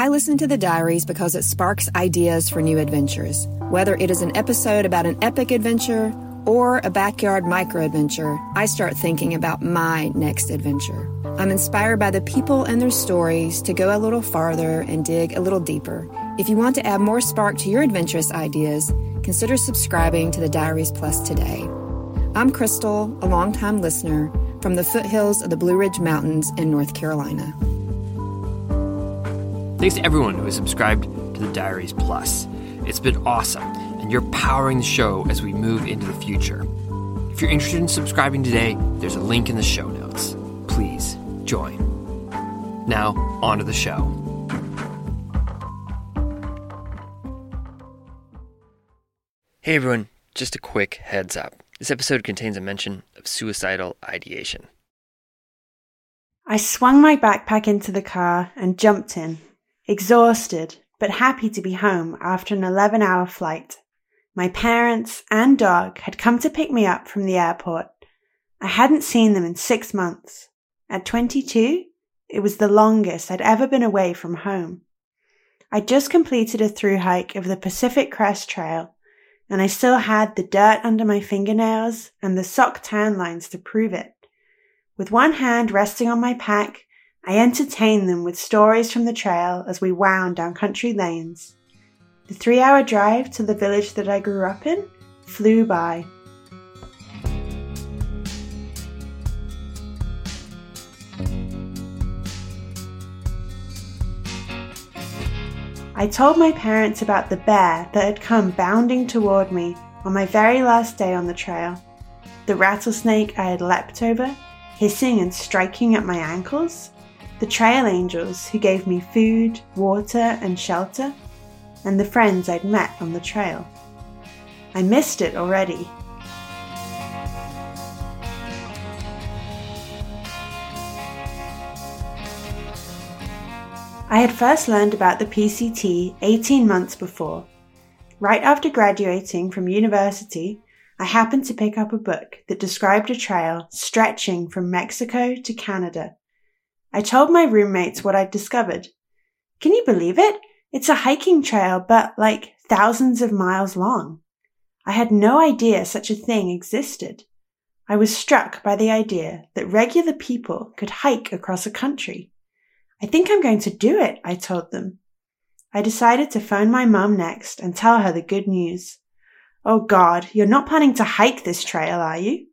I listen to the diaries because it sparks ideas for new adventures. Whether it is an episode about an epic adventure or a backyard micro adventure, I start thinking about my next adventure. I'm inspired by the people and their stories to go a little farther and dig a little deeper. If you want to add more spark to your adventurous ideas, consider subscribing to the Diaries Plus today. I'm Crystal, a longtime listener from the foothills of the Blue Ridge Mountains in North Carolina. Thanks to everyone who has subscribed to the Diaries Plus. It's been awesome, and you're powering the show as we move into the future. If you're interested in subscribing today, there's a link in the show notes. Please join. Now, on to the show. Hey everyone, just a quick heads up. This episode contains a mention of suicidal ideation. I swung my backpack into the car and jumped in, exhausted but happy to be home after an 11 hour flight. My parents and dog had come to pick me up from the airport. I hadn't seen them in six months. At 22, it was the longest I'd ever been away from home. I'd just completed a through hike of the Pacific Crest Trail, and I still had the dirt under my fingernails and the sock tan lines to prove it. With one hand resting on my pack, I entertained them with stories from the trail as we wound down country lanes. The three hour drive to the village that I grew up in flew by. I told my parents about the bear that had come bounding toward me on my very last day on the trail, the rattlesnake I had leapt over, hissing and striking at my ankles, the trail angels who gave me food, water, and shelter, and the friends I'd met on the trail. I missed it already. I had first learned about the PCT 18 months before. Right after graduating from university, I happened to pick up a book that described a trail stretching from Mexico to Canada. I told my roommates what I'd discovered. Can you believe it? It's a hiking trail, but like thousands of miles long. I had no idea such a thing existed. I was struck by the idea that regular people could hike across a country. I think I'm going to do it, I told them. I decided to phone my mum next and tell her the good news. Oh God, you're not planning to hike this trail, are you?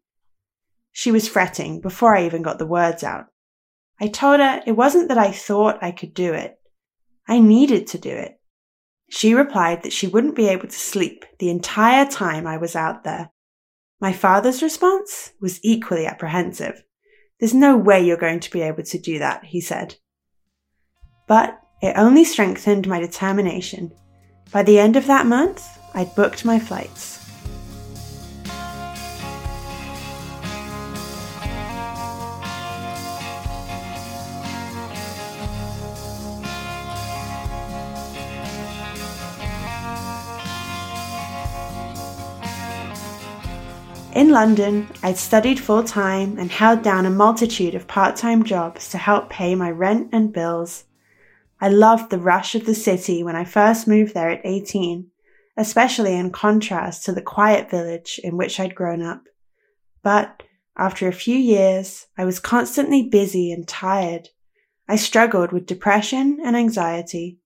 She was fretting before I even got the words out. I told her it wasn't that I thought I could do it. I needed to do it. She replied that she wouldn't be able to sleep the entire time I was out there. My father's response was equally apprehensive. There's no way you're going to be able to do that, he said. But it only strengthened my determination. By the end of that month, I'd booked my flights. In London, I'd studied full time and held down a multitude of part time jobs to help pay my rent and bills. I loved the rush of the city when I first moved there at 18, especially in contrast to the quiet village in which I'd grown up. But after a few years, I was constantly busy and tired. I struggled with depression and anxiety,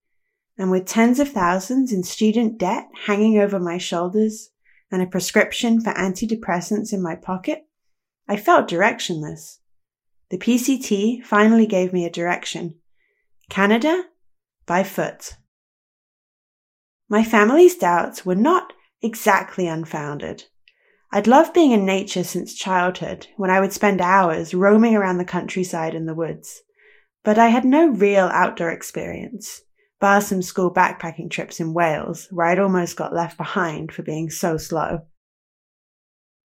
and with tens of thousands in student debt hanging over my shoulders, and a prescription for antidepressants in my pocket, I felt directionless. The PCT finally gave me a direction. Canada by foot. My family's doubts were not exactly unfounded. I'd loved being in nature since childhood, when I would spend hours roaming around the countryside and the woods. But I had no real outdoor experience bar some school backpacking trips in Wales, where I'd almost got left behind for being so slow.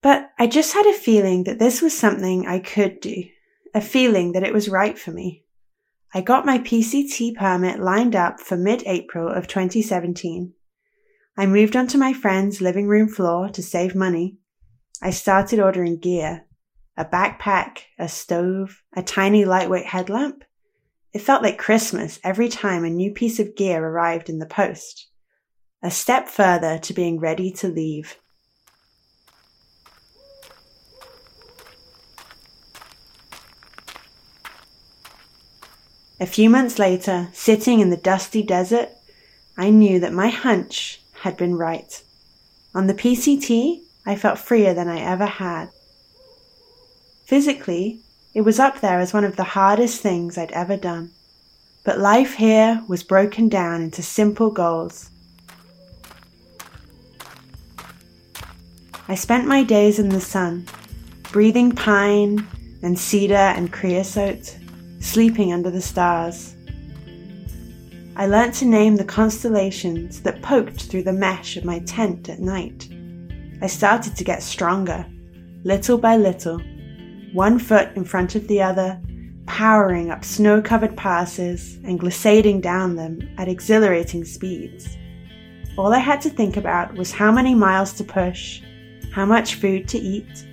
But I just had a feeling that this was something I could do, a feeling that it was right for me. I got my PCT permit lined up for mid-April of 2017. I moved onto my friend's living room floor to save money. I started ordering gear, a backpack, a stove, a tiny lightweight headlamp. It felt like Christmas every time a new piece of gear arrived in the post. A step further to being ready to leave. A few months later, sitting in the dusty desert, I knew that my hunch had been right. On the PCT, I felt freer than I ever had. Physically, it was up there as one of the hardest things I'd ever done. But life here was broken down into simple goals. I spent my days in the sun, breathing pine and cedar and creosote, sleeping under the stars. I learnt to name the constellations that poked through the mesh of my tent at night. I started to get stronger, little by little, one foot in front of the other, powering up snow covered passes and glissading down them at exhilarating speeds. All I had to think about was how many miles to push, how much food to eat,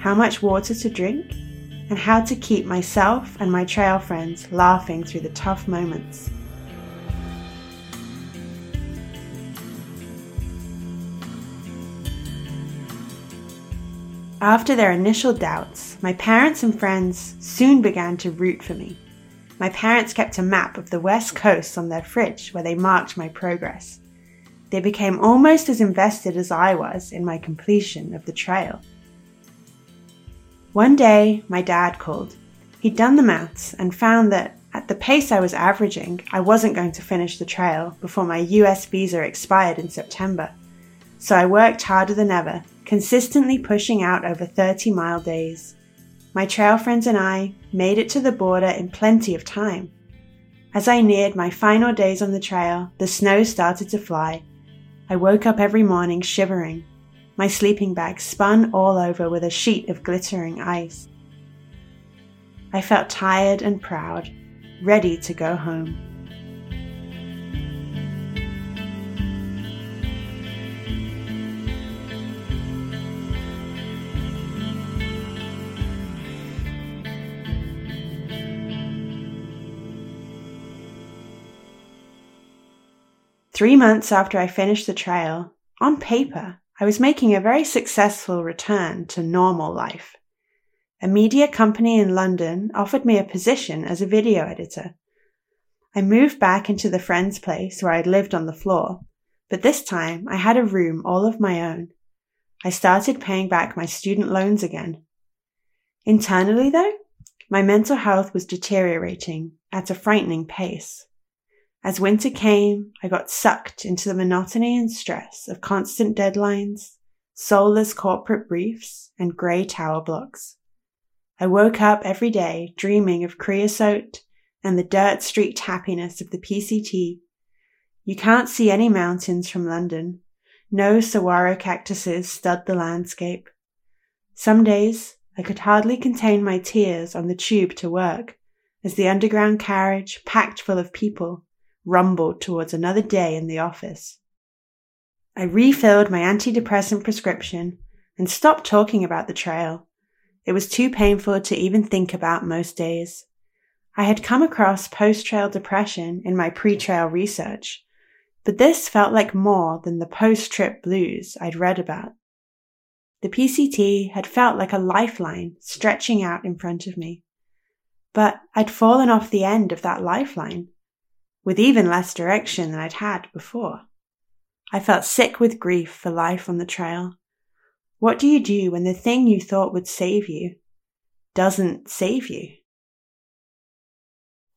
how much water to drink, and how to keep myself and my trail friends laughing through the tough moments. After their initial doubts, my parents and friends soon began to root for me. My parents kept a map of the West Coast on their fridge where they marked my progress. They became almost as invested as I was in my completion of the trail. One day, my dad called. He'd done the maths and found that at the pace I was averaging, I wasn't going to finish the trail before my US visa expired in September. So I worked harder than ever consistently pushing out over 30 mile days. My trail friends and I made it to the border in plenty of time. As I neared my final days on the trail, the snow started to fly. I woke up every morning shivering. My sleeping bag spun all over with a sheet of glittering ice. I felt tired and proud, ready to go home. Three months after I finished the trail, on paper, I was making a very successful return to normal life. A media company in London offered me a position as a video editor. I moved back into the friend's place where I'd lived on the floor, but this time I had a room all of my own. I started paying back my student loans again. Internally, though, my mental health was deteriorating at a frightening pace. As winter came, I got sucked into the monotony and stress of constant deadlines, soulless corporate briefs, and grey tower blocks. I woke up every day dreaming of creosote and the dirt streaked happiness of the PCT. You can't see any mountains from London. No saguaro cactuses stud the landscape. Some days I could hardly contain my tears on the tube to work as the underground carriage, packed full of people, rumbled towards another day in the office. I refilled my antidepressant prescription and stopped talking about the trail. It was too painful to even think about most days. I had come across post trail depression in my pre trail research, but this felt like more than the post trip blues I'd read about. The PCT had felt like a lifeline stretching out in front of me. But I'd fallen off the end of that lifeline with even less direction than I'd had before. I felt sick with grief for life on the trail. What do you do when the thing you thought would save you doesn't save you?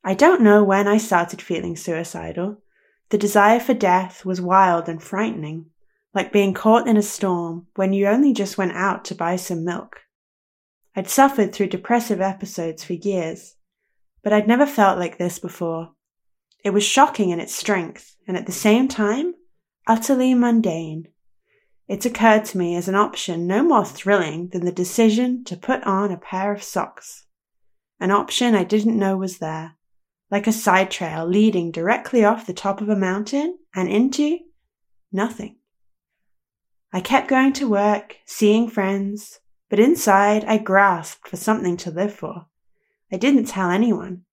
I don't know when I started feeling suicidal. The desire for death was wild and frightening, like being caught in a storm when you only just went out to buy some milk. I'd suffered through depressive episodes for years, but I'd never felt like this before. It was shocking in its strength, and at the same time, utterly mundane. It occurred to me as an option no more thrilling than the decision to put on a pair of socks. An option I didn't know was there, like a side trail leading directly off the top of a mountain and into nothing. I kept going to work, seeing friends, but inside I grasped for something to live for. I didn't tell anyone.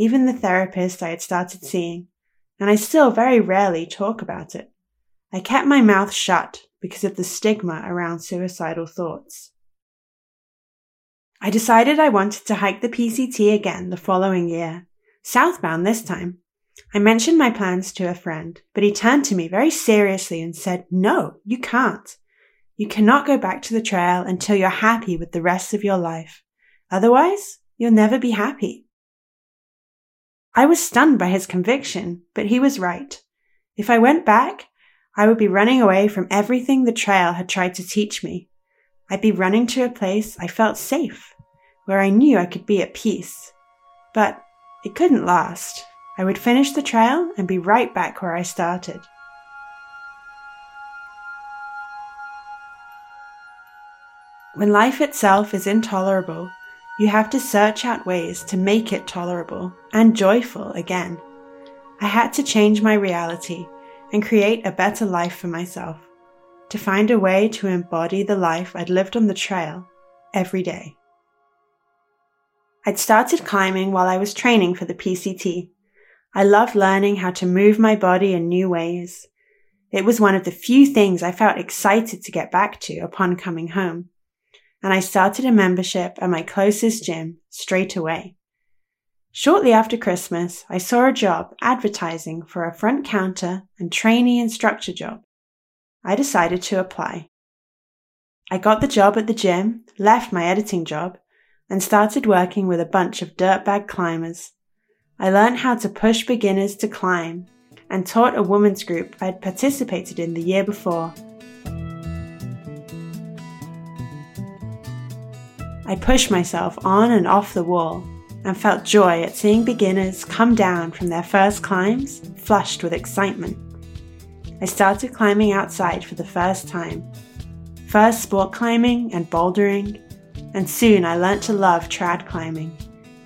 Even the therapist I had started seeing, and I still very rarely talk about it. I kept my mouth shut because of the stigma around suicidal thoughts. I decided I wanted to hike the PCT again the following year, southbound this time. I mentioned my plans to a friend, but he turned to me very seriously and said, No, you can't. You cannot go back to the trail until you're happy with the rest of your life. Otherwise, you'll never be happy. I was stunned by his conviction, but he was right. If I went back, I would be running away from everything the trail had tried to teach me. I'd be running to a place I felt safe, where I knew I could be at peace. But it couldn't last. I would finish the trail and be right back where I started. When life itself is intolerable, you have to search out ways to make it tolerable and joyful again. I had to change my reality and create a better life for myself, to find a way to embody the life I'd lived on the trail every day. I'd started climbing while I was training for the PCT. I loved learning how to move my body in new ways. It was one of the few things I felt excited to get back to upon coming home. And I started a membership at my closest gym straight away. Shortly after Christmas, I saw a job advertising for a front counter and trainee instructor job. I decided to apply. I got the job at the gym, left my editing job, and started working with a bunch of dirtbag climbers. I learned how to push beginners to climb and taught a women's group I'd participated in the year before. I pushed myself on and off the wall and felt joy at seeing beginners come down from their first climbs flushed with excitement. I started climbing outside for the first time. First sport climbing and bouldering, and soon I learnt to love trad climbing.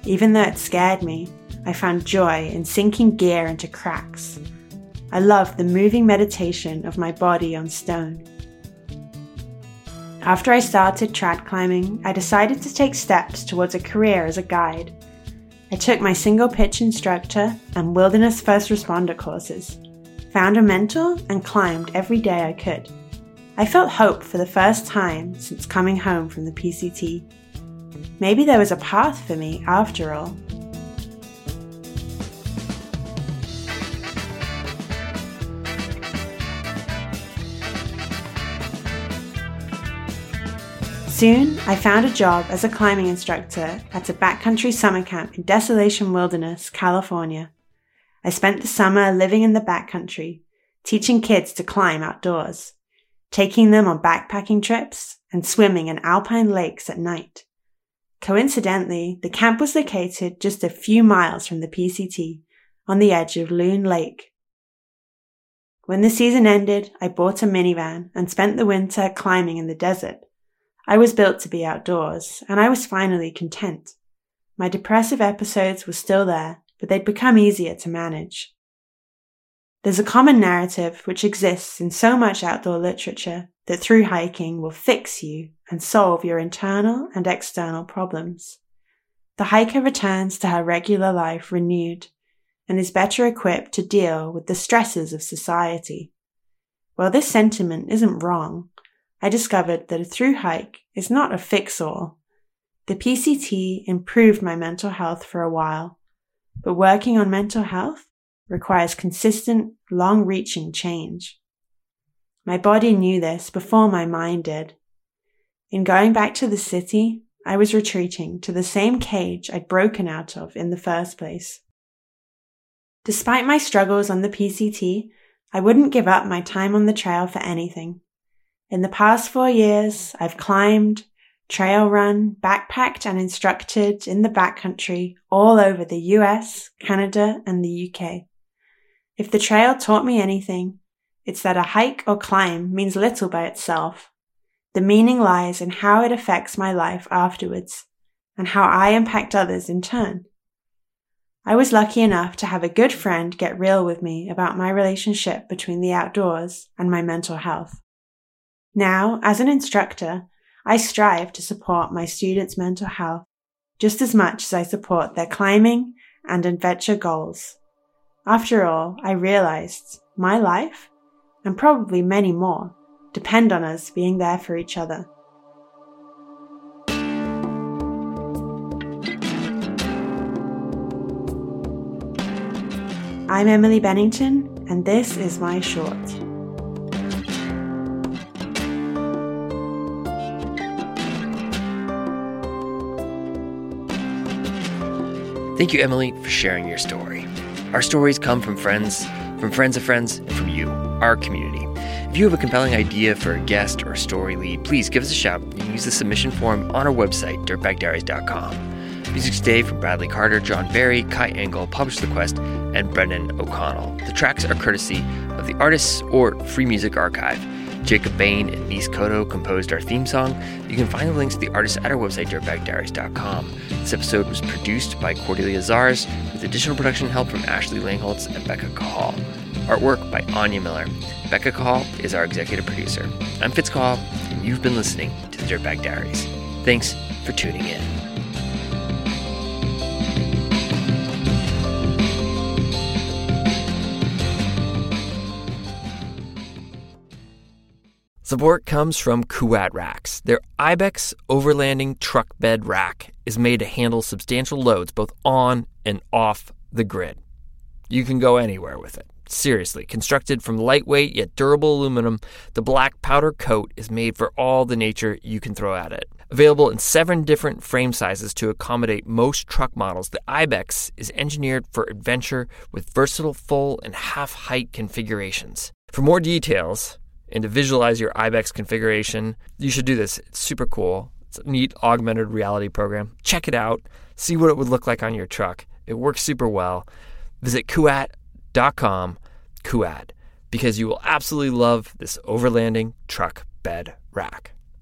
Even though it scared me, I found joy in sinking gear into cracks. I loved the moving meditation of my body on stone. After I started trad climbing, I decided to take steps towards a career as a guide. I took my single pitch instructor and wilderness first responder courses, found a mentor, and climbed every day I could. I felt hope for the first time since coming home from the PCT. Maybe there was a path for me after all. Soon, I found a job as a climbing instructor at a backcountry summer camp in Desolation Wilderness, California. I spent the summer living in the backcountry, teaching kids to climb outdoors, taking them on backpacking trips, and swimming in alpine lakes at night. Coincidentally, the camp was located just a few miles from the PCT on the edge of Loon Lake. When the season ended, I bought a minivan and spent the winter climbing in the desert I was built to be outdoors, and I was finally content. My depressive episodes were still there, but they'd become easier to manage. There's a common narrative which exists in so much outdoor literature that through hiking will fix you and solve your internal and external problems. The hiker returns to her regular life renewed and is better equipped to deal with the stresses of society. While this sentiment isn't wrong, I discovered that a through hike is not a fix all. The PCT improved my mental health for a while, but working on mental health requires consistent, long reaching change. My body knew this before my mind did. In going back to the city, I was retreating to the same cage I'd broken out of in the first place. Despite my struggles on the PCT, I wouldn't give up my time on the trail for anything. In the past four years, I've climbed, trail run, backpacked and instructed in the backcountry all over the US, Canada, and the UK. If the trail taught me anything, it's that a hike or climb means little by itself. The meaning lies in how it affects my life afterwards and how I impact others in turn. I was lucky enough to have a good friend get real with me about my relationship between the outdoors and my mental health. Now, as an instructor, I strive to support my students' mental health just as much as I support their climbing and adventure goals. After all, I realized my life, and probably many more, depend on us being there for each other. I'm Emily Benington, and this is my short. Thank you, Emily, for sharing your story. Our stories come from friends, from friends of friends, and from you, our community. If you have a compelling idea for a guest or a story lead, please give us a shout. Can use the submission form on our website, dirtbagdiaries.com. Music today from Bradley Carter, John Barry, Kai Engel, Publish the Quest, and Brendan O'Connell. The tracks are courtesy of the Artists or Free Music Archive. Jacob Bain and Mies Koto composed our theme song. You can find the links to the artists at our website, dirtbagdiaries.com. This episode was produced by Cordelia Zars, with additional production help from Ashley Langholtz and Becca Cahall. Artwork by Anya Miller. Becca Cahall is our executive producer. I'm Fitz Cahall, and you've been listening to the Dirtbag Diaries. Thanks for tuning in. The support comes from Kuat Racks. Their Ibex overlanding truck bed rack is made to handle substantial loads both on and off the grid. You can go anywhere with it. Seriously, constructed from lightweight yet durable aluminum, the black powder coat is made for all the nature you can throw at it. Available in seven different frame sizes to accommodate most truck models, the Ibex is engineered for adventure with versatile full and half height configurations. For more details, and to visualize your IBEX configuration, you should do this. It's super cool. It's a neat augmented reality program. Check it out. See what it would look like on your truck. It works super well. Visit kuat.com, kuat, because you will absolutely love this overlanding truck bed rack.